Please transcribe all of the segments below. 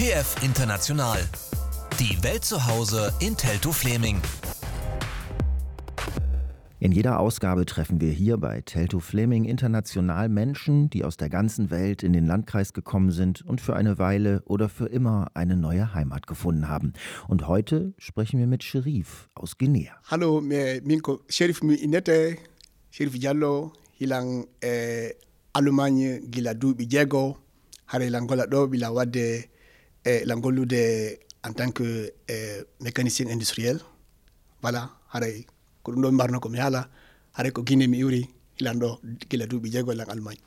TF International. Die Welt zu Hause in Telto Fleming. In jeder Ausgabe treffen wir hier bei Telto Fleming international Menschen, die aus der ganzen Welt in den Landkreis gekommen sind und für eine Weile oder für immer eine neue Heimat gefunden haben. Und heute sprechen wir mit Sherif aus Guinea. Hallo, Minko, Sherif Inete, Sherif Diallo, hilang eh, Allemagne gila duuɓi jeego hara eh, langollude en tant que eh, mécanicien industriel voilà haray ko ɗum ɗo mbarno komi haala haray ko guine mi iwri hilan ɗo gila duuɓi jeego lang allemagne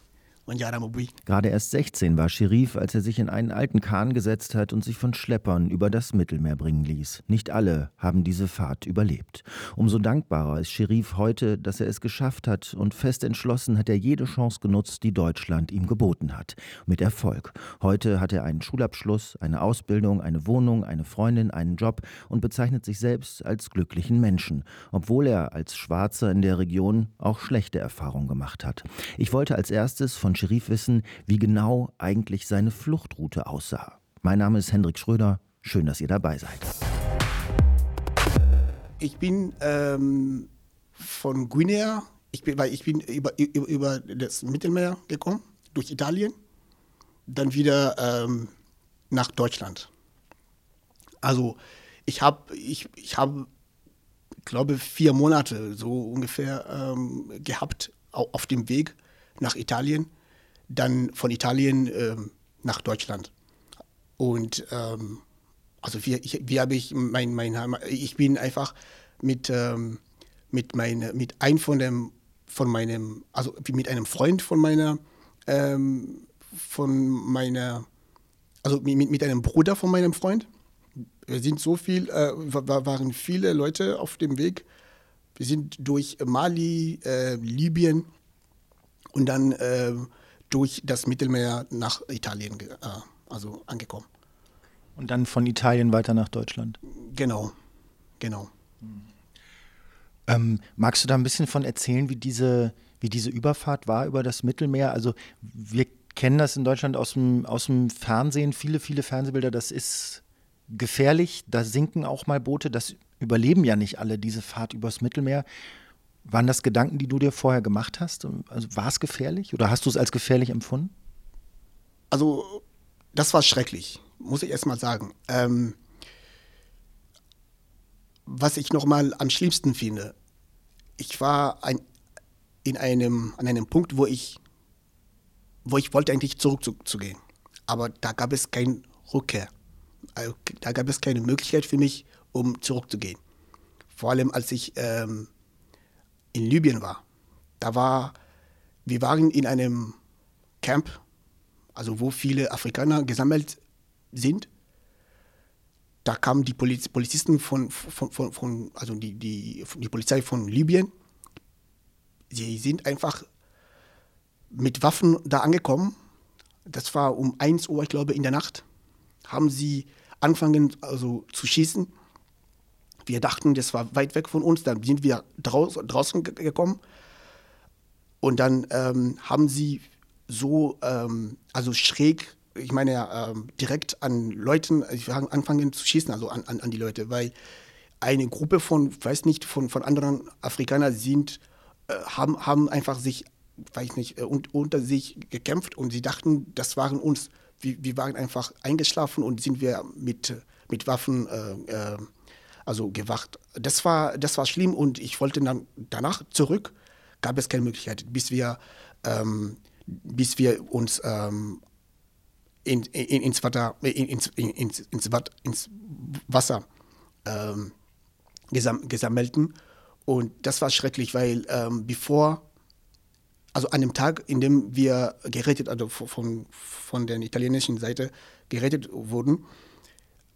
Gerade erst 16 war Sherif, als er sich in einen alten Kahn gesetzt hat und sich von Schleppern über das Mittelmeer bringen ließ. Nicht alle haben diese Fahrt überlebt. Umso dankbarer ist Sherif heute, dass er es geschafft hat und fest entschlossen hat er jede Chance genutzt, die Deutschland ihm geboten hat. Mit Erfolg. Heute hat er einen Schulabschluss, eine Ausbildung, eine Wohnung, eine Freundin, einen Job und bezeichnet sich selbst als glücklichen Menschen, obwohl er als Schwarzer in der Region auch schlechte Erfahrungen gemacht hat. Ich wollte als erstes von von Sherif wissen, wie genau eigentlich seine Fluchtroute aussah. Mein Name ist Hendrik Schröder. Schön, dass ihr dabei seid. Ich bin ähm, von Guinea, ich bin, weil ich bin über, über, über das Mittelmeer gekommen, durch Italien, dann wieder ähm, nach Deutschland. Also ich habe, ich, ich habe, glaube vier Monate so ungefähr ähm, gehabt auf dem Weg nach Italien dann von Italien ähm, nach Deutschland. Und ähm, also wie, wie habe ich mein, mein ich bin einfach mit, ähm, mit, meine, mit einem von dem von meinem, also mit einem Freund von meiner, ähm, von meiner, also mit, mit einem Bruder von meinem Freund. Wir sind so viel, äh, waren viele Leute auf dem Weg. Wir sind durch Mali, äh, Libyen und dann äh, durch das Mittelmeer nach Italien äh, also angekommen. Und dann von Italien weiter nach Deutschland? Genau, genau. Ähm, magst du da ein bisschen von erzählen, wie diese, wie diese Überfahrt war über das Mittelmeer? Also wir kennen das in Deutschland aus dem, aus dem Fernsehen, viele, viele Fernsehbilder, das ist gefährlich, da sinken auch mal Boote, das überleben ja nicht alle, diese Fahrt übers Mittelmeer. Waren das Gedanken, die du dir vorher gemacht hast? Also war es gefährlich oder hast du es als gefährlich empfunden? Also, das war schrecklich, muss ich erst mal sagen. Ähm, was ich nochmal am schlimmsten finde, ich war ein, in einem, an einem Punkt, wo ich, wo ich wollte eigentlich zurückzugehen. Aber da gab es keine Rückkehr. Also, da gab es keine Möglichkeit für mich, um zurückzugehen. Vor allem, als ich ähm, in Libyen war. Da war, wir waren in einem Camp, also wo viele Afrikaner gesammelt sind. Da kamen die Poliz Polizisten von, von, von, von, also die, die, die Polizei von Libyen. Sie sind einfach mit Waffen da angekommen. Das war um 1 Uhr, ich glaube, in der Nacht. Haben sie angefangen also, zu schießen wir dachten, das war weit weg von uns. Dann sind wir draus, draußen gekommen und dann ähm, haben sie so, ähm, also schräg, ich meine ähm, direkt an Leuten, ich also anfangen zu schießen, also an, an, an, die Leute, weil eine Gruppe von, weiß nicht, von, von anderen Afrikanern sind, äh, haben, haben einfach sich, weiß nicht, äh, unter sich gekämpft und sie dachten, das waren uns. Wir, wir waren einfach eingeschlafen und sind wir mit, mit Waffen äh, äh also gewacht. Das war, das war schlimm und ich wollte dann danach zurück, gab es keine Möglichkeit, bis wir, ähm, bis wir uns ähm, in, in, ins, Wasser, ins, ins, ins, ins Wasser ähm, gesam, gesammelten. Und das war schrecklich, weil ähm, bevor, also an dem Tag, in dem wir gerettet, also von, von der italienischen Seite gerettet wurden,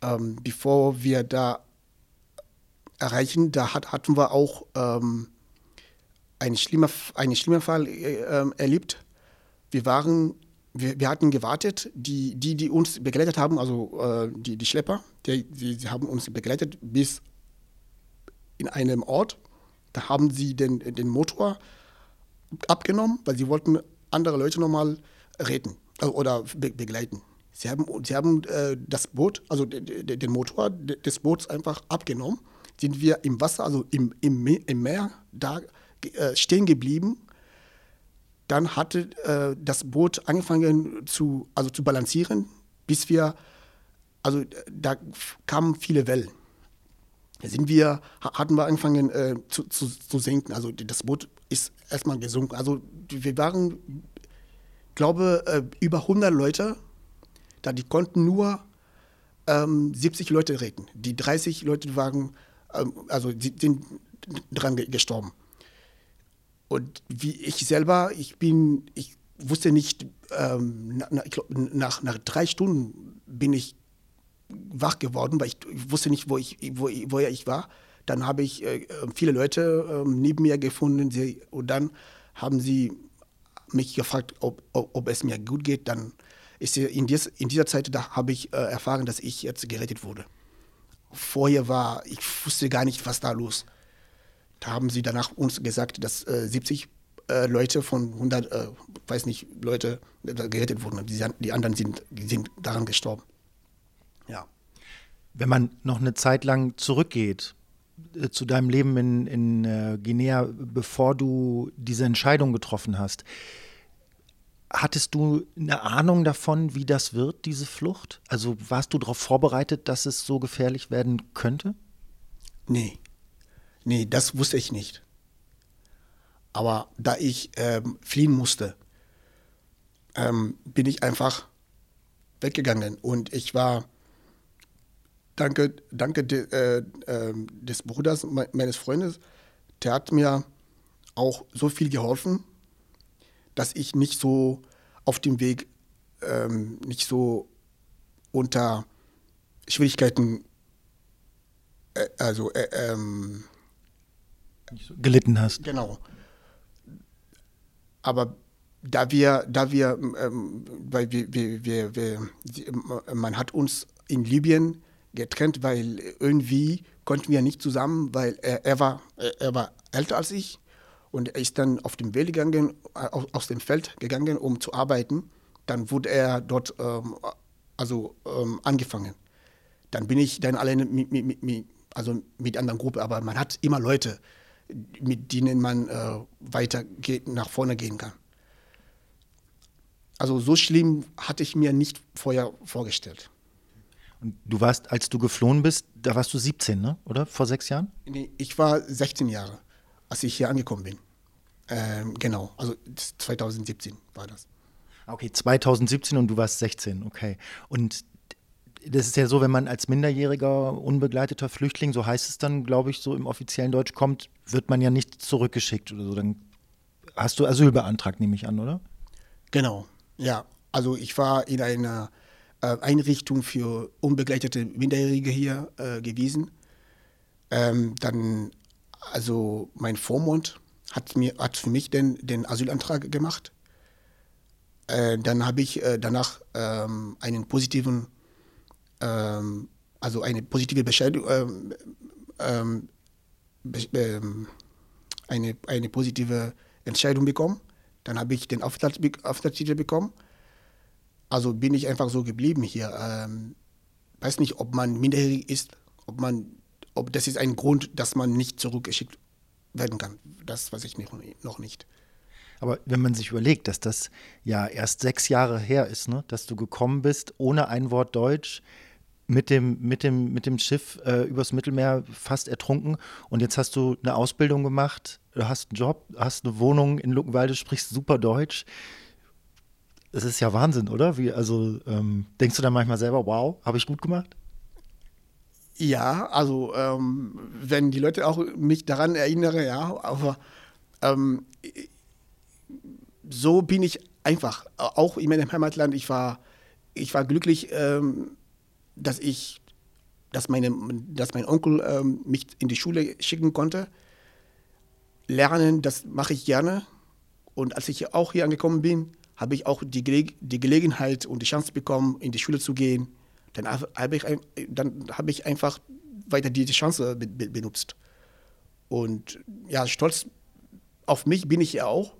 ähm, bevor wir da erreichen. Da hat, hatten wir auch ähm, einen, schlimmer, einen schlimmen Fall äh, ähm, erlebt. Wir waren, wir, wir hatten gewartet, die, die, die uns begleitet haben, also äh, die, die Schlepper, die, die, die haben uns begleitet bis in einem Ort. Da haben sie den, den Motor abgenommen, weil sie wollten andere Leute nochmal retten äh, oder be begleiten. Sie haben, sie haben äh, das Boot, also den Motor des Boots einfach abgenommen. Sind wir im Wasser, also im, im, im Meer, da äh, stehen geblieben. Dann hatte äh, das Boot angefangen zu, also zu balancieren, bis wir, also da kamen viele Wellen. Da sind wir, hatten wir angefangen äh, zu, zu, zu sinken. Also das Boot ist erstmal gesunken. Also wir waren, glaube äh, über 100 Leute da die konnten nur ähm, 70 Leute retten. Die 30 Leute waren, also die sind dran gestorben. Und wie ich selber, ich bin, ich wusste nicht, ähm, na, ich glaub, nach, nach drei Stunden bin ich wach geworden, weil ich, ich wusste nicht, wo ich, wo, woher ich war. Dann habe ich äh, viele Leute äh, neben mir gefunden sie, und dann haben sie mich gefragt, ob, ob, ob, es mir gut geht. Dann ist in, dies, in dieser Zeit, da habe ich äh, erfahren, dass ich jetzt gerettet wurde. Vorher war, ich wusste gar nicht, was da los. Da haben sie danach uns gesagt, dass äh, 70 äh, Leute von 100, äh, weiß nicht, Leute gerettet wurden. Die, die anderen sind, sind daran gestorben. Ja. Wenn man noch eine Zeit lang zurückgeht, äh, zu deinem Leben in, in äh, Guinea, bevor du diese Entscheidung getroffen hast, Hattest du eine Ahnung davon, wie das wird, diese Flucht? Also warst du darauf vorbereitet, dass es so gefährlich werden könnte? Nee. Nee, das wusste ich nicht. Aber da ich ähm, fliehen musste, ähm, bin ich einfach weggegangen. Und ich war, danke, danke de, äh, äh, des Bruders me meines Freundes, der hat mir auch so viel geholfen dass ich nicht so auf dem Weg, ähm, nicht so unter Schwierigkeiten, äh, also äh, ähm, gelitten hast. Genau. Aber da wir, da wir, ähm, weil wir, wir, wir, wir, man hat uns in Libyen getrennt, weil irgendwie konnten wir nicht zusammen, weil er, er war, er war älter als ich und er ist dann auf dem Weg gegangen, aus dem Feld gegangen, um zu arbeiten. Dann wurde er dort ähm, also ähm, angefangen. Dann bin ich dann alleine mit, mit, mit, also mit anderen Gruppe, aber man hat immer Leute, mit denen man äh, weiter geht, nach vorne gehen kann. Also so schlimm hatte ich mir nicht vorher vorgestellt. Und du warst, als du geflohen bist, da warst du 17, ne? oder? Vor sechs Jahren? Nee, ich war 16 Jahre als ich hier angekommen bin. Ähm, genau, also 2017 war das. Okay, 2017 und du warst 16, okay. Und das ist ja so, wenn man als minderjähriger, unbegleiteter Flüchtling, so heißt es dann, glaube ich, so im offiziellen Deutsch kommt, wird man ja nicht zurückgeschickt oder so. Dann hast du Asyl beantragt, nehme ich an, oder? Genau, ja. Also ich war in einer äh, Einrichtung für unbegleitete Minderjährige hier äh, gewesen. Ähm, dann also mein Vormund hat, mir, hat für mich den, den Asylantrag gemacht. Äh, dann habe ich äh, danach ähm, einen positiven, ähm, also eine positive Bescheid, ähm, ähm be ähm, eine, eine positive Entscheidung bekommen. Dann habe ich den Aufenthaltstitel bekommen. Also bin ich einfach so geblieben hier. Ähm, weiß nicht, ob man minderjährig ist, ob man ob das ist ein Grund, dass man nicht zurückgeschickt werden kann. Das weiß ich noch nicht. Aber wenn man sich überlegt, dass das ja erst sechs Jahre her ist, ne? dass du gekommen bist ohne ein Wort Deutsch, mit dem, mit dem, mit dem Schiff äh, übers Mittelmeer fast ertrunken und jetzt hast du eine Ausbildung gemacht, du hast einen Job, hast eine Wohnung in Luckenwalde, sprichst super Deutsch. Das ist ja Wahnsinn, oder? Wie, also ähm, denkst du dann manchmal selber, wow, habe ich gut gemacht? Ja, also ähm, wenn die Leute auch mich daran erinnern, ja, aber ähm, so bin ich einfach, auch in meinem Heimatland. Ich war, ich war glücklich, ähm, dass ich, dass, meine, dass mein Onkel ähm, mich in die Schule schicken konnte. Lernen, das mache ich gerne. Und als ich auch hier angekommen bin, habe ich auch die, Gele die Gelegenheit und die Chance bekommen, in die Schule zu gehen dann habe ich, hab ich einfach weiter diese Chance be benutzt. Und ja, stolz auf mich bin ich ja auch.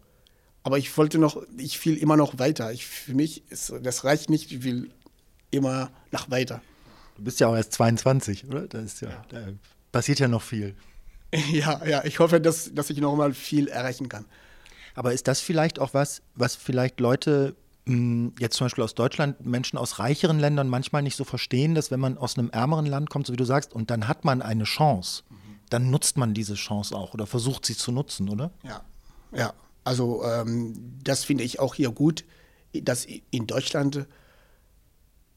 Aber ich wollte noch, ich will immer noch weiter. Ich, für mich ist, das reicht nicht, ich will immer nach weiter. Du bist ja auch erst 22, oder? Da, ist ja, ja. da passiert ja noch viel. Ja, ja, ich hoffe, dass, dass ich noch mal viel erreichen kann. Aber ist das vielleicht auch was, was vielleicht Leute jetzt zum Beispiel aus Deutschland, Menschen aus reicheren Ländern manchmal nicht so verstehen, dass wenn man aus einem ärmeren Land kommt, so wie du sagst, und dann hat man eine Chance, dann nutzt man diese Chance auch oder versucht sie zu nutzen, oder? Ja, ja. Also ähm, das finde ich auch hier gut, dass in Deutschland,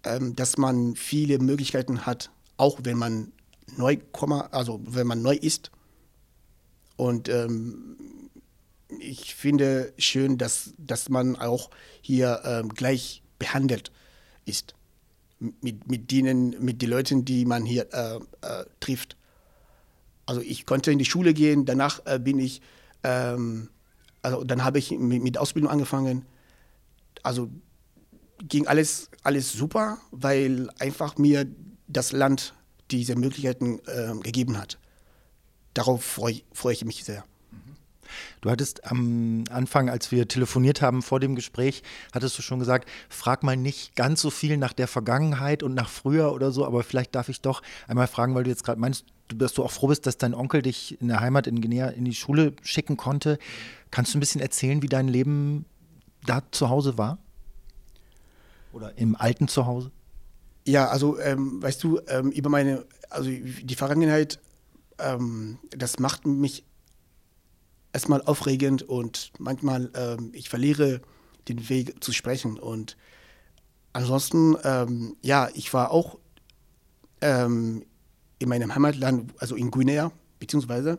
ähm, dass man viele Möglichkeiten hat, auch wenn man neu komme, also wenn man neu ist. Und ähm, ich finde schön, dass, dass man auch hier ähm, gleich behandelt ist mit, mit denen, mit den Leuten, die man hier äh, äh, trifft. Also ich konnte in die Schule gehen, danach äh, bin ich, ähm, also dann habe ich mit, mit, Ausbildung angefangen. Also ging alles, alles super, weil einfach mir das Land diese Möglichkeiten ähm, gegeben hat. Darauf freue freu ich mich sehr. Du hattest am Anfang, als wir telefoniert haben vor dem Gespräch, hattest du schon gesagt, frag mal nicht ganz so viel nach der Vergangenheit und nach früher oder so, aber vielleicht darf ich doch einmal fragen, weil du jetzt gerade meinst, dass du auch froh bist, dass dein Onkel dich in der Heimat in Guinea in die Schule schicken konnte. Kannst du ein bisschen erzählen, wie dein Leben da zu Hause war? Oder im alten Zuhause? Ja, also ähm, weißt du, ähm, über meine, also die Vergangenheit, ähm, das macht mich erstmal aufregend und manchmal ähm, ich verliere den Weg zu sprechen. Und ansonsten, ähm, ja, ich war auch ähm, in meinem Heimatland, also in Guinea, beziehungsweise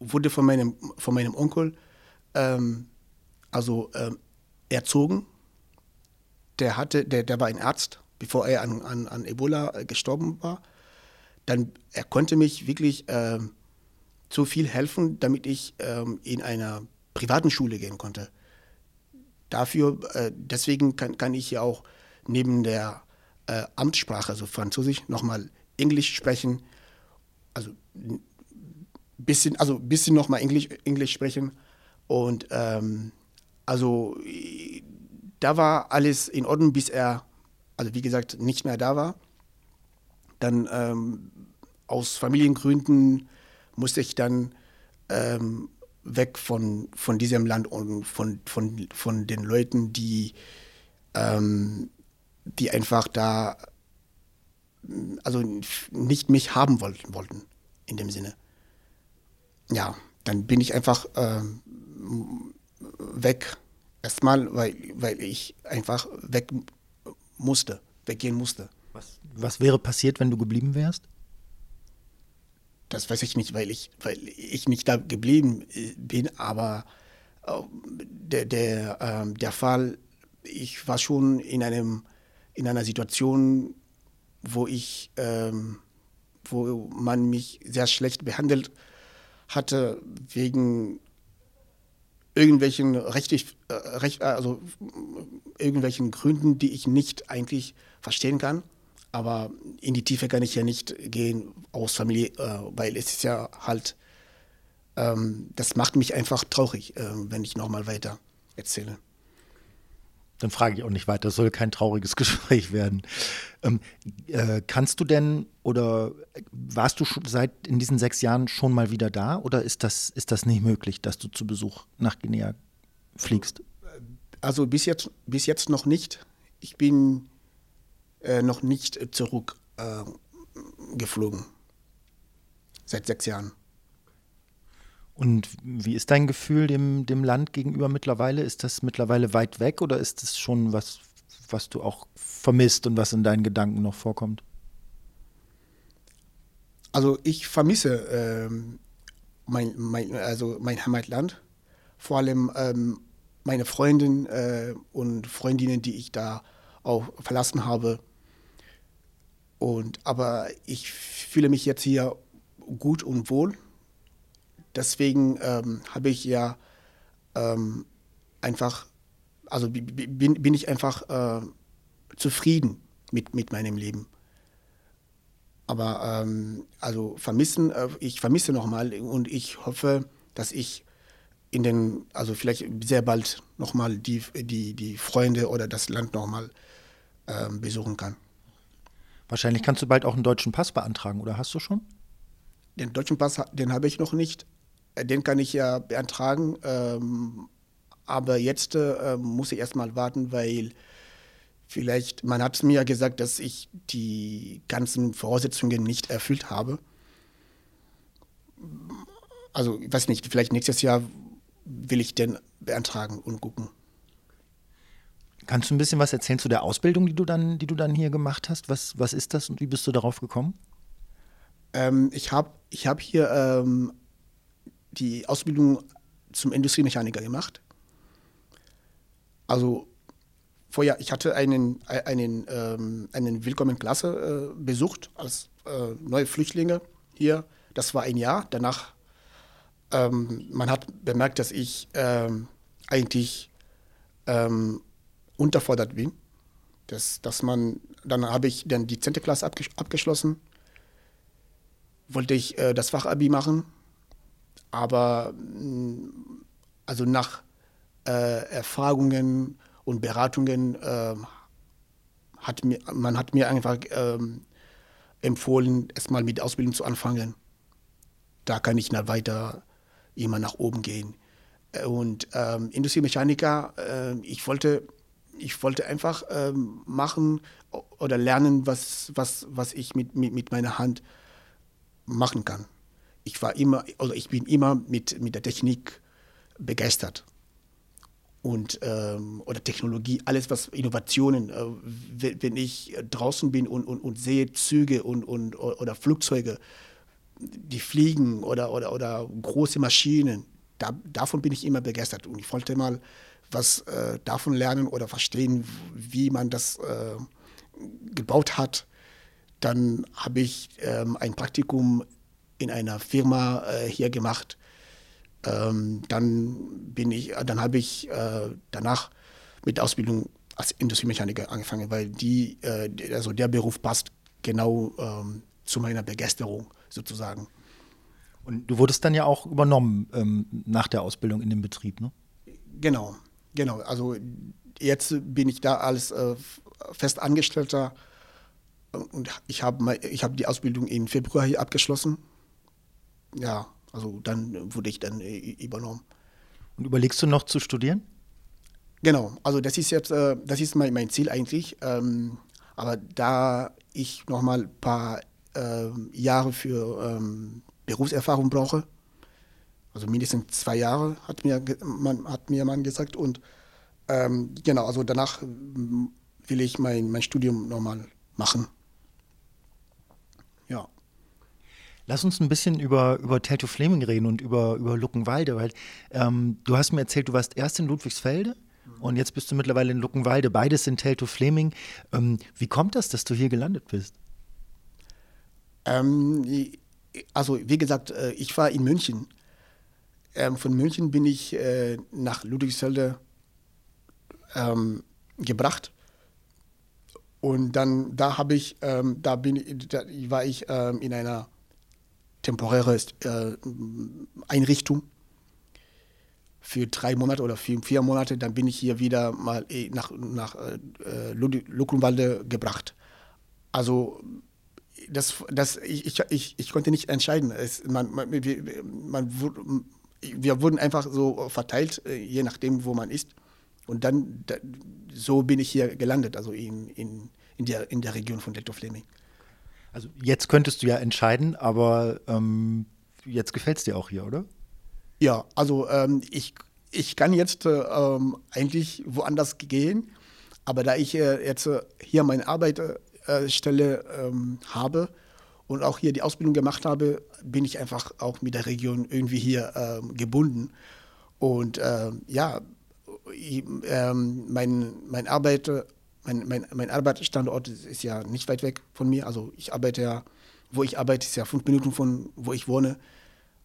wurde von meinem, von meinem Onkel ähm, also ähm, erzogen. Der, hatte, der, der war ein Arzt, bevor er an, an, an Ebola äh, gestorben war. Dann, er konnte mich wirklich so viel helfen, damit ich ähm, in einer privaten Schule gehen konnte. Dafür, äh, deswegen kann, kann ich ja auch neben der äh, Amtssprache, also Französisch, nochmal Englisch sprechen. Also bisschen, also bisschen nochmal Englisch, Englisch sprechen. Und ähm, also da war alles in Ordnung, bis er, also wie gesagt, nicht mehr da war. Dann ähm, aus Familiengründen musste ich dann ähm, weg von, von diesem Land und von, von, von den Leuten, die, ähm, die einfach da also nicht mich haben wollten, wollten in dem Sinne. Ja, dann bin ich einfach ähm, weg. Erstmal, weil, weil ich einfach weg musste, weggehen musste. Was, was wäre passiert, wenn du geblieben wärst? Das weiß ich nicht, weil ich, weil ich nicht da geblieben äh, bin, aber äh, der, der, äh, der Fall, ich war schon in, einem, in einer Situation, wo ich, ähm, wo man mich sehr schlecht behandelt hatte wegen irgendwelchen rechtlich, äh, recht, also irgendwelchen Gründen, die ich nicht eigentlich verstehen kann. Aber in die Tiefe kann ich ja nicht gehen aus Familie, äh, weil es ist ja halt, ähm, das macht mich einfach traurig, äh, wenn ich nochmal weiter erzähle. Dann frage ich auch nicht weiter, das soll kein trauriges Gespräch werden. Ähm, äh, kannst du denn oder warst du seit in diesen sechs Jahren schon mal wieder da oder ist das, ist das nicht möglich, dass du zu Besuch nach Guinea fliegst? Also bis jetzt, bis jetzt noch nicht. Ich bin äh, noch nicht zurückgeflogen. Äh, Seit sechs Jahren. Und wie ist dein Gefühl dem, dem Land gegenüber mittlerweile? Ist das mittlerweile weit weg oder ist es schon was, was du auch vermisst und was in deinen Gedanken noch vorkommt? Also ich vermisse ähm, mein, mein, also mein Heimatland, vor allem ähm, meine Freundinnen äh, und Freundinnen, die ich da auch verlassen habe. Und, aber ich fühle mich jetzt hier gut und wohl. Deswegen ähm, habe ich ja ähm, einfach, also bin, bin ich einfach äh, zufrieden mit, mit meinem Leben. Aber ähm, also vermissen, äh, ich vermisse nochmal und ich hoffe, dass ich in den, also vielleicht sehr bald nochmal die, die, die Freunde oder das Land nochmal äh, besuchen kann. Wahrscheinlich kannst du bald auch einen deutschen Pass beantragen, oder hast du schon? Den deutschen Pass, den habe ich noch nicht. Äh, den kann ich ja beantragen. Ähm, aber jetzt äh, muss ich erstmal warten, weil vielleicht, man hat mir ja gesagt, dass ich die ganzen Voraussetzungen nicht erfüllt habe. Also, ich weiß nicht, vielleicht nächstes Jahr will ich den beantragen und gucken. Kannst du ein bisschen was erzählen zu der Ausbildung, die du dann, die du dann hier gemacht hast? Was, was ist das und wie bist du darauf gekommen? Ähm, ich habe ich hab hier ähm, die Ausbildung zum Industriemechaniker gemacht. Also vorher, ich hatte einen, einen, ähm, einen Willkommen Klasse äh, besucht als äh, neue Flüchtlinge hier. Das war ein Jahr. Danach, ähm, man hat bemerkt, dass ich ähm, eigentlich ähm, unterfordert bin. Dass, dass man, dann habe ich dann die 10. Klasse abges abgeschlossen, wollte ich äh, das Fachabi machen, aber mh, also nach äh, Erfahrungen und Beratungen äh, hat mir, man hat mir einfach ähm, empfohlen, erstmal mit Ausbildung zu anfangen. Da kann ich dann weiter immer nach oben gehen. Und ähm, Industriemechaniker, äh, ich wollte ich wollte einfach ähm, machen oder lernen, was, was, was ich mit, mit, mit meiner Hand machen kann. Ich war immer, oder ich bin immer mit, mit der Technik begeistert. Und, ähm, oder Technologie, alles was Innovationen, äh, wenn ich draußen bin und, und, und sehe Züge und, und, oder Flugzeuge, die fliegen oder, oder, oder große Maschinen, da, davon bin ich immer begeistert. Und ich wollte mal was äh, davon lernen oder verstehen, wie man das äh, gebaut hat. Dann habe ich ähm, ein Praktikum in einer Firma äh, hier gemacht. Ähm, dann bin ich, dann habe ich äh, danach mit der Ausbildung als Industriemechaniker angefangen, weil die, äh, also der Beruf passt genau ähm, zu meiner Begeisterung sozusagen. Und du wurdest dann ja auch übernommen ähm, nach der Ausbildung in dem Betrieb, ne? Genau. Genau, also jetzt bin ich da als äh, Festangestellter und ich habe ich hab die Ausbildung im Februar hier abgeschlossen. Ja, also dann wurde ich dann äh, übernommen. Und überlegst du noch zu studieren? Genau, also das ist jetzt, äh, das ist mein, mein Ziel eigentlich. Ähm, aber da ich noch mal ein paar äh, Jahre für ähm, Berufserfahrung brauche, also mindestens zwei Jahre, hat mir man, hat mir man gesagt. Und ähm, genau, also danach will ich mein, mein Studium nochmal machen. Ja. Lass uns ein bisschen über, über Telto Fleming reden und über, über Luckenwalde, weil ähm, du hast mir erzählt, du warst erst in Ludwigsfelde mhm. und jetzt bist du mittlerweile in Luckenwalde, beides in Telto Fleming. Ähm, wie kommt das, dass du hier gelandet bist? Ähm, also wie gesagt, äh, ich war in München ähm, von München bin ich äh, nach Ludwigsfelde ähm, gebracht. Und dann, da habe ich, ähm, da bin da war ich ähm, in einer temporären äh, Einrichtung für drei Monate oder vier, vier Monate. Dann bin ich hier wieder mal äh, nach, nach äh, Luckenwalde gebracht. Also das, das, ich, ich, ich konnte nicht entscheiden. Es, man, man, man, wir wurden einfach so verteilt, äh, je nachdem, wo man ist. Und dann, da, so bin ich hier gelandet, also in, in, in, der, in der Region von Delta Fleming. Also jetzt könntest du ja entscheiden, aber ähm, jetzt gefällt es dir auch hier, oder? Ja, also ähm, ich, ich kann jetzt äh, ähm, eigentlich woanders gehen, aber da ich äh, jetzt äh, hier meine Arbeitsstelle ähm, habe, und auch hier die Ausbildung gemacht habe, bin ich einfach auch mit der Region irgendwie hier ähm, gebunden. Und ähm, ja, ich, ähm, mein, mein, Arbeit, mein, mein, mein Arbeitsstandort ist ja nicht weit weg von mir. Also ich arbeite ja, wo ich arbeite, ist ja fünf Minuten von wo ich wohne.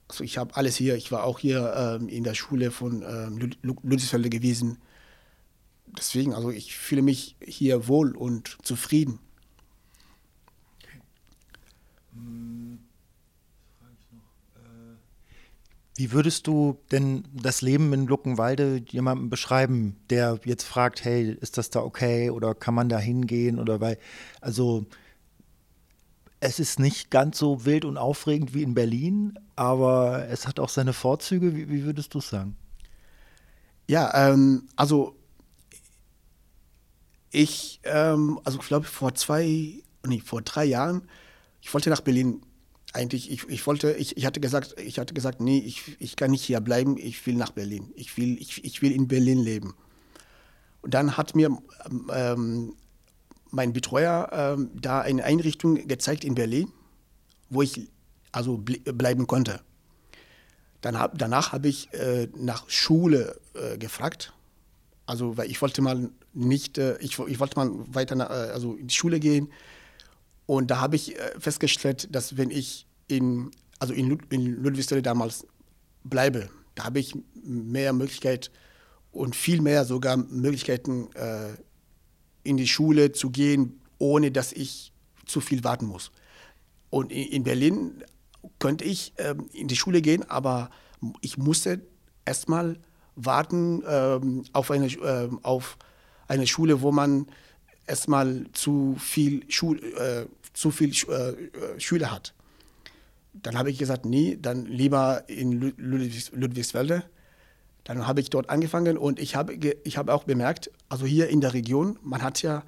Also ich habe alles hier. Ich war auch hier ähm, in der Schule von ähm, Ludwigsfelde gewesen. Deswegen, also ich fühle mich hier wohl und zufrieden. Wie würdest du denn das Leben in Luckenwalde jemandem beschreiben, der jetzt fragt, hey, ist das da okay oder kann man da hingehen oder weil, also es ist nicht ganz so wild und aufregend wie in Berlin, aber es hat auch seine Vorzüge. Wie, wie würdest du sagen? Ja, ähm, also ich, ähm, also ich glaube vor zwei, nee, vor drei Jahren, ich wollte nach Berlin. Eigentlich, ich, ich wollte, ich, ich hatte gesagt, ich hatte gesagt, nee, ich, ich kann nicht hier bleiben, ich will nach Berlin. Ich will, ich, ich will in Berlin leben. Und dann hat mir ähm, mein Betreuer ähm, da eine Einrichtung gezeigt in Berlin, wo ich also bleiben konnte. Dann hab, danach habe ich äh, nach Schule äh, gefragt. Also, weil ich wollte mal nicht, äh, ich, ich wollte mal weiter nach, äh, also in die Schule gehen. Und da habe ich äh, festgestellt, dass wenn ich in, also in, Lud in Ludwigsfelde damals bleibe, da habe ich mehr Möglichkeit und viel mehr sogar Möglichkeiten, äh, in die Schule zu gehen, ohne dass ich zu viel warten muss. Und in Berlin könnte ich ähm, in die Schule gehen, aber ich musste erstmal warten ähm, auf, eine, äh, auf eine Schule, wo man erstmal zu viel, Schul, äh, zu viel äh, Schüler hat. Dann habe ich gesagt, nee, dann lieber in Ludwigs, Ludwigsfelde. Dann habe ich dort angefangen und ich habe, ich habe auch bemerkt, also hier in der Region, man hat ja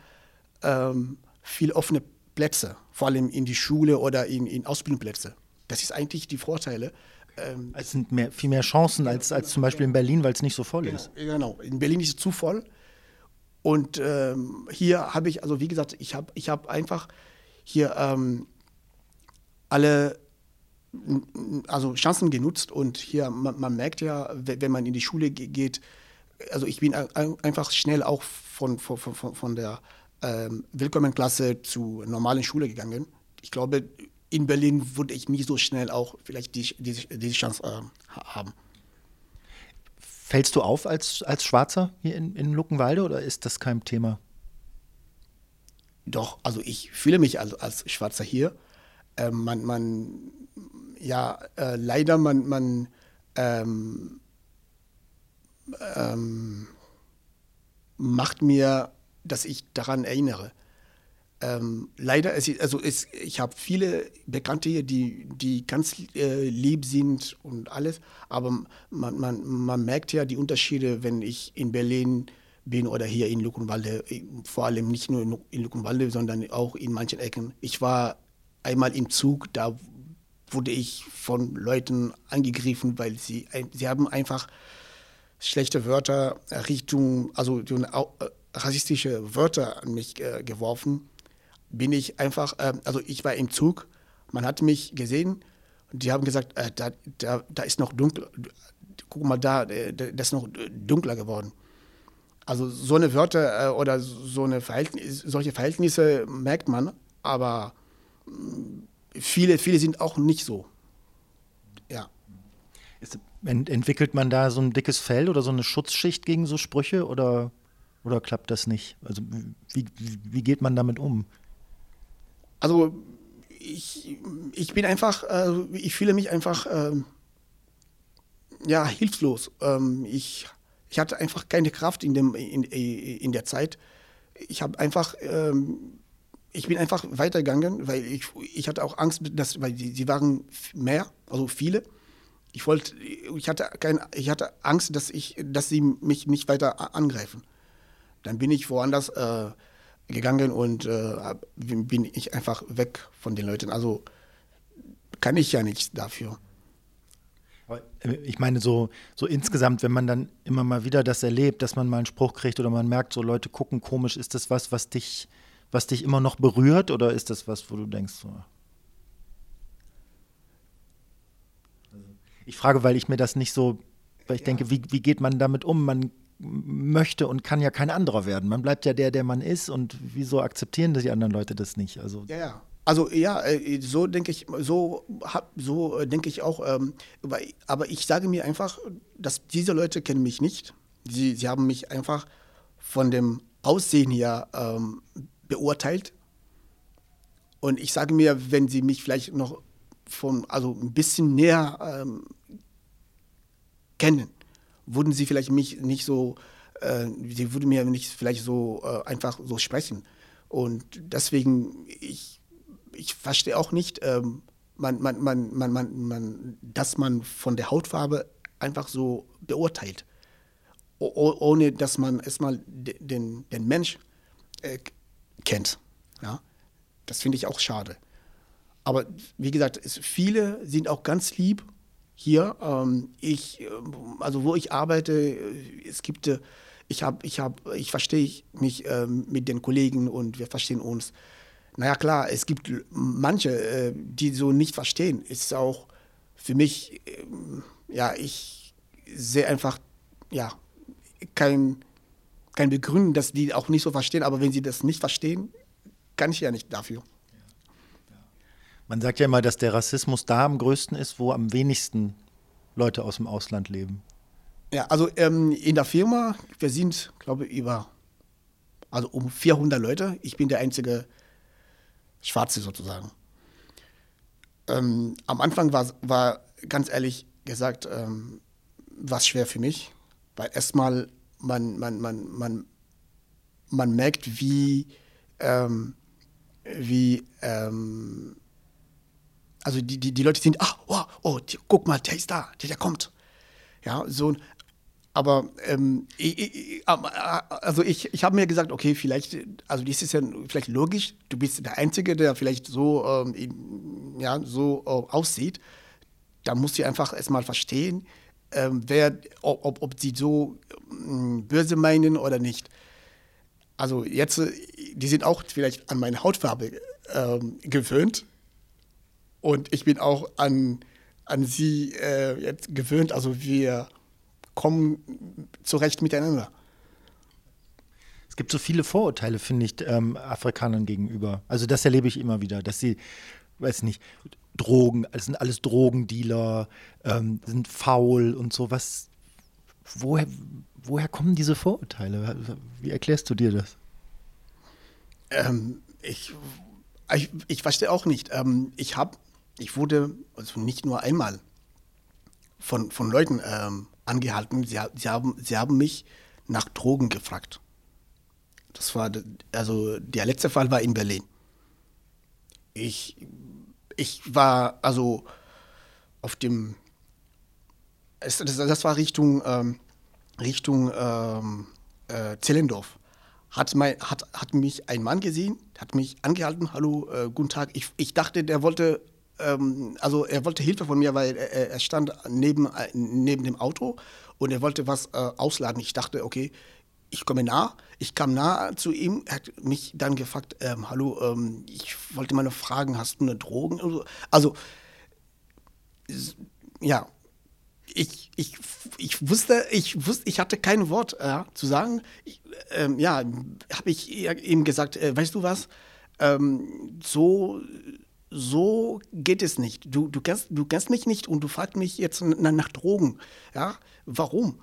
ähm, viel offene Plätze, vor allem in die Schule oder in, in Ausbildungsplätze. Das ist eigentlich die Vorteile. Ähm, es sind mehr, viel mehr Chancen als, als zum Beispiel in Berlin, weil es nicht so voll genau, ist. Genau, in Berlin ist es zu voll. Und ähm, hier habe ich, also wie gesagt, ich habe ich hab einfach hier ähm, alle also Chancen genutzt und hier, man, man, merkt ja, wenn man in die Schule geht, also ich bin einfach schnell auch von, von, von, von der ähm, Willkommenklasse zur normalen Schule gegangen. Ich glaube, in Berlin würde ich nie so schnell auch vielleicht die, die, diese Chance äh, haben. Fällst du auf als, als Schwarzer hier in, in Luckenwalde oder ist das kein Thema? Doch, also ich fühle mich als, als Schwarzer hier. Ähm, man, man, ja, äh, leider, man, man ähm, ähm, macht mir, dass ich daran erinnere. Ähm, leider, es, also es, ich habe viele Bekannte hier, die, die ganz äh, lieb sind und alles, aber man, man, man merkt ja die Unterschiede, wenn ich in Berlin bin oder hier in Luckenwalde, vor allem nicht nur in Luckenwalde, sondern auch in manchen Ecken. Ich war einmal im Zug, da wurde ich von Leuten angegriffen, weil sie, sie haben einfach schlechte Wörter Richtung, also äh, rassistische Wörter an mich äh, geworfen bin ich einfach, äh, also ich war im Zug, man hat mich gesehen und die haben gesagt, äh, da, da, da ist noch dunkel, guck mal da, äh, das ist noch dunkler geworden. Also so eine Wörter äh, oder so eine Verhältnis, solche Verhältnisse merkt man, aber mm, viele, viele sind auch nicht so. Ja. Ist, entwickelt man da so ein dickes Fell oder so eine Schutzschicht gegen so Sprüche oder, oder klappt das nicht? Also wie, wie geht man damit um? Also ich, ich bin einfach, äh, ich fühle mich einfach ähm, ja, hilflos. Ähm, ich, ich hatte einfach keine Kraft in, dem, in, in der Zeit. Ich habe einfach, ähm, ich bin einfach weitergegangen, weil ich, ich hatte auch Angst, dass, weil sie, sie waren mehr, also viele. Ich wollte, ich hatte kein, ich hatte Angst, dass ich, dass sie mich nicht weiter angreifen. Dann bin ich woanders äh, gegangen und äh, bin ich einfach weg von den Leuten. Also kann ich ja nichts dafür. Äh, ich meine, so, so insgesamt, wenn man dann immer mal wieder das erlebt, dass man mal einen Spruch kriegt oder man merkt, so Leute gucken komisch, ist das was, was dich, was dich immer noch berührt oder ist das was, wo du denkst, so. Ich frage, weil ich mir das nicht so, weil ich ja. denke, wie, wie geht man damit um? Man möchte und kann ja kein anderer werden. Man bleibt ja der, der man ist und wieso akzeptieren die anderen Leute das nicht? Also ja, ja. Also ja, äh, so denke ich, so, so äh, denke ich auch. Ähm, aber ich sage mir einfach, dass diese Leute kennen mich nicht. Sie, sie haben mich einfach von dem Aussehen her ähm, beurteilt. Und ich sage mir, wenn sie mich vielleicht noch von, also ein bisschen näher ähm, kennen, würden sie vielleicht mich nicht so, äh, sie würden mir nicht vielleicht so äh, einfach so sprechen. Und deswegen, ich, ich verstehe auch nicht, ähm, man, man, man, man, man, man, dass man von der Hautfarbe einfach so beurteilt, o ohne dass man erstmal den, den Mensch äh, kennt. Ja? Das finde ich auch schade. Aber wie gesagt, es, viele sind auch ganz lieb hier. Ähm, ich, also wo ich arbeite, es gibt, äh, ich ich ich verstehe mich ähm, mit den Kollegen und wir verstehen uns. Naja klar, es gibt manche, äh, die so nicht verstehen. Es ist auch für mich, äh, ja, ich sehe einfach, ja, kein, kein Begründen, dass die auch nicht so verstehen. Aber wenn sie das nicht verstehen, kann ich ja nicht dafür. Man sagt ja immer, dass der Rassismus da am größten ist, wo am wenigsten Leute aus dem Ausland leben. Ja, also ähm, in der Firma, wir sind, glaube ich, über, also um 400 Leute. Ich bin der einzige Schwarze sozusagen. Ähm, am Anfang war, war ganz ehrlich gesagt, ähm, war schwer für mich, weil erstmal man, man, man, man, man merkt, wie, ähm, wie ähm, also die, die, die Leute sind, ah, oh, oh, die, guck mal, der ist da, der, der kommt. Ja, so, aber ähm, ich, ich, also ich, ich habe mir gesagt, okay, vielleicht, also das ist ja vielleicht logisch, du bist der Einzige, der vielleicht so, ähm, ja, so äh, aussieht. Da musst du einfach erstmal verstehen, ähm, wer, ob, ob sie so ähm, böse meinen oder nicht. Also jetzt, äh, die sind auch vielleicht an meine Hautfarbe ähm, gewöhnt und ich bin auch an, an sie äh, jetzt gewöhnt. Also wir kommen zurecht miteinander. Es gibt so viele Vorurteile, finde ich, ähm, Afrikanern gegenüber. Also das erlebe ich immer wieder, dass sie, weiß nicht, Drogen, es sind alles Drogendealer, ähm, sind faul und sowas. Woher, woher kommen diese Vorurteile? Wie erklärst du dir das? Ähm, ich, ich, ich verstehe auch nicht. Ähm, ich habe ich wurde also nicht nur einmal von, von Leuten ähm, angehalten. Sie, sie, haben, sie haben mich nach Drogen gefragt. Das war, also der letzte Fall war in Berlin. Ich, ich war also auf dem, das, das war Richtung, ähm, Richtung ähm, äh, Zellendorf. Hat, mein, hat, hat mich ein Mann gesehen, hat mich angehalten, hallo, äh, guten Tag. Ich, ich dachte, der wollte ähm, also er wollte Hilfe von mir, weil er, er stand neben, neben dem Auto und er wollte was äh, ausladen. Ich dachte, okay, ich komme nah. Ich kam nah zu ihm. Er hat mich dann gefragt, ähm, hallo, ähm, ich wollte mal fragen, hast du eine Drogen? Also, ja, ich, ich, ich wusste, ich wusste, ich hatte kein Wort äh, zu sagen. Ich, ähm, ja, habe ich ihm gesagt, äh, weißt du was? Ähm, so so geht es nicht. Du, du, kennst, du kennst mich nicht und du fragst mich jetzt nach, Drogen. Ja, warum?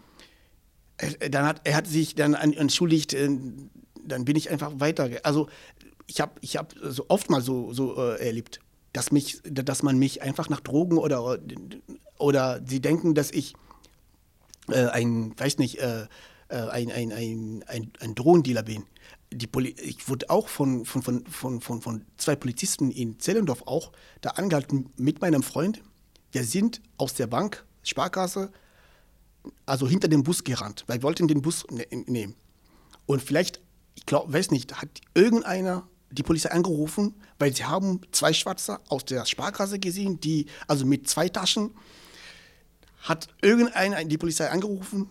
Er, dann hat, er hat sich dann entschuldigt, äh, dann bin ich einfach weiter. Also ich habe ich hab so oft mal so, so äh, erlebt, dass, mich, dass man mich einfach nach Drogen oder, oder sie denken, dass ich äh, ein, weiß nicht, äh, äh ein, ein, ein, ein, ein Drogendealer bin die Poli ich wurde auch von, von, von, von, von, von zwei Polizisten in Zellendorf auch da angehalten mit meinem Freund. Wir sind aus der Bank, Sparkasse, also hinter dem Bus gerannt, weil wir wollten den Bus ne nehmen. Und vielleicht, ich glaube, weiß nicht, hat irgendeiner die Polizei angerufen, weil sie haben zwei Schwarze aus der Sparkasse gesehen, die, also mit zwei Taschen, hat irgendeiner die Polizei angerufen.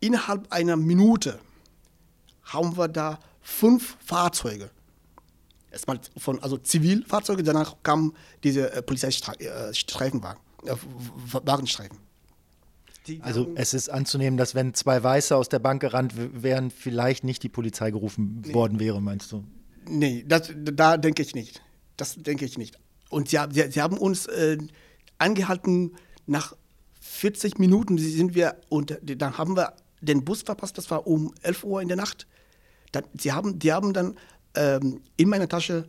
Innerhalb einer Minute haben wir da fünf Fahrzeuge. Erstmal von, also Zivilfahrzeuge, danach kamen diese äh, Polizeistreifenwagen, äh, Wagenstreifen. also es ist anzunehmen, dass wenn zwei Weiße aus der Bank gerannt wären, vielleicht nicht die Polizei gerufen nee. worden wäre, meinst du? Nee, das, da denke ich nicht. Das denke ich nicht. Und sie, sie, sie haben uns äh, angehalten, nach 40 Minuten sind wir, und dann haben wir den Bus verpasst, das war um 11 Uhr in der Nacht. Dann, sie haben, die haben dann ähm, in meiner Tasche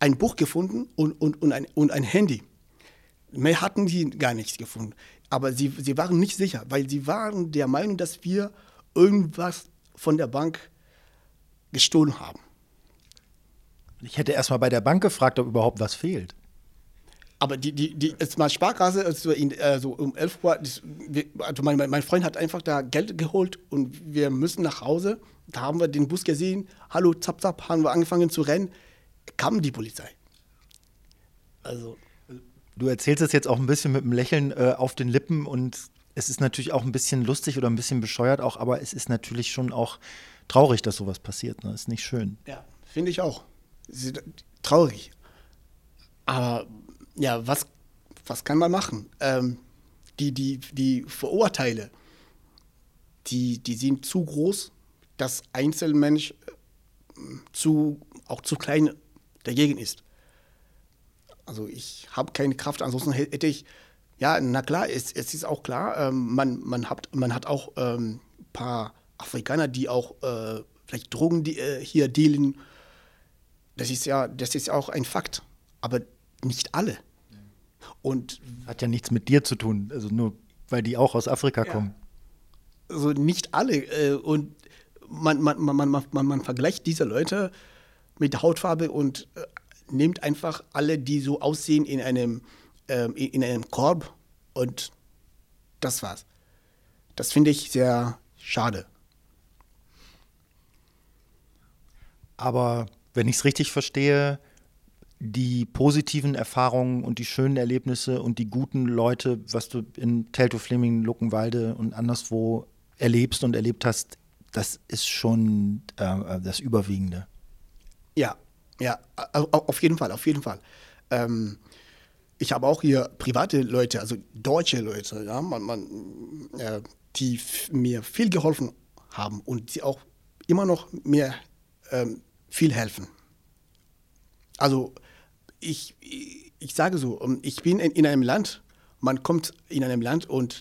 ein Buch gefunden und, und, und, ein, und ein Handy. Mehr hatten sie gar nichts gefunden. Aber sie, sie waren nicht sicher, weil sie waren der Meinung, dass wir irgendwas von der Bank gestohlen haben. Ich hätte erst mal bei der Bank gefragt, ob überhaupt was fehlt. Aber die, die, die ist mal Sparkasse, also in, äh, so um 11 Uhr, das, wir, also mein, mein Freund hat einfach da Geld geholt und wir müssen nach Hause. Da haben wir den Bus gesehen, hallo, zap, zap, haben wir angefangen zu rennen, kam die Polizei. Also. Du erzählst es jetzt auch ein bisschen mit einem Lächeln äh, auf den Lippen und es ist natürlich auch ein bisschen lustig oder ein bisschen bescheuert auch, aber es ist natürlich schon auch traurig, dass sowas passiert. Ne? Ist nicht schön. Ja, finde ich auch. Traurig. Aber ja, was, was kann man machen? Ähm, die, die, die Vorurteile, die, die sind zu groß, dass Einzelmensch äh, zu, auch zu klein dagegen ist. Also ich habe keine Kraft, ansonsten hätte ich, ja, na klar, es, es ist auch klar, ähm, man, man, hat, man hat auch ein ähm, paar Afrikaner, die auch äh, vielleicht Drogen die, äh, hier dealen. Das ist ja, das ist auch ein Fakt. Aber nicht alle. Und hat ja nichts mit dir zu tun, also nur weil die auch aus Afrika ja. kommen. Also nicht alle. Äh, und man, man, man, man, man, man vergleicht diese Leute mit der Hautfarbe und äh, nimmt einfach alle, die so aussehen, in einem, ähm, in einem Korb und das war's. Das finde ich sehr schade. Aber wenn ich es richtig verstehe, die positiven Erfahrungen und die schönen Erlebnisse und die guten Leute, was du in Telto Fleming, Luckenwalde und anderswo erlebst und erlebt hast, das ist schon äh, das Überwiegende. Ja, ja, auf jeden Fall, auf jeden Fall. Ähm, ich habe auch hier private Leute, also deutsche Leute, ja, man, man, äh, die mir viel geholfen haben und die auch immer noch mir ähm, viel helfen. Also ich, ich sage so, ähm, ich bin in, in einem Land, man kommt in einem Land und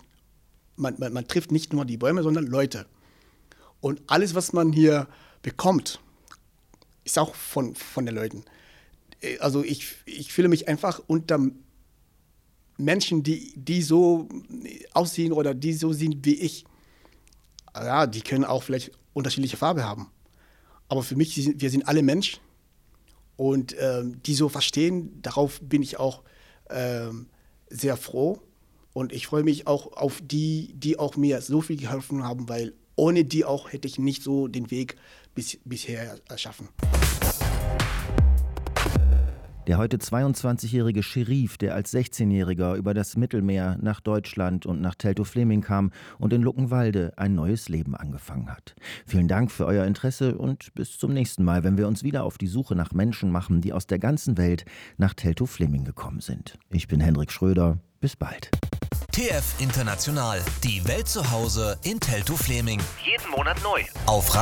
man, man, man trifft nicht nur die Bäume, sondern Leute. Und alles, was man hier bekommt, ist auch von, von den Leuten. Äh, also ich, ich fühle mich einfach unter Menschen, die, die so aussehen oder die so sind wie ich. Ja, die können auch vielleicht unterschiedliche Farbe haben. Aber für mich, wir sind alle Menschen und ähm, die so verstehen, darauf bin ich auch ähm, sehr froh. Und ich freue mich auch auf die, die auch mir so viel geholfen haben, weil ohne die auch hätte ich nicht so den Weg bis, bisher erschaffen. Der heute 22-jährige Scherif, der als 16-Jähriger über das Mittelmeer nach Deutschland und nach Teltow-Fleming kam und in Luckenwalde ein neues Leben angefangen hat. Vielen Dank für euer Interesse und bis zum nächsten Mal, wenn wir uns wieder auf die Suche nach Menschen machen, die aus der ganzen Welt nach Teltow-Fleming gekommen sind. Ich bin Hendrik Schröder. Bis bald. TF International. Die Welt zu Hause in Teltow-Fleming. Jeden Monat neu. Auf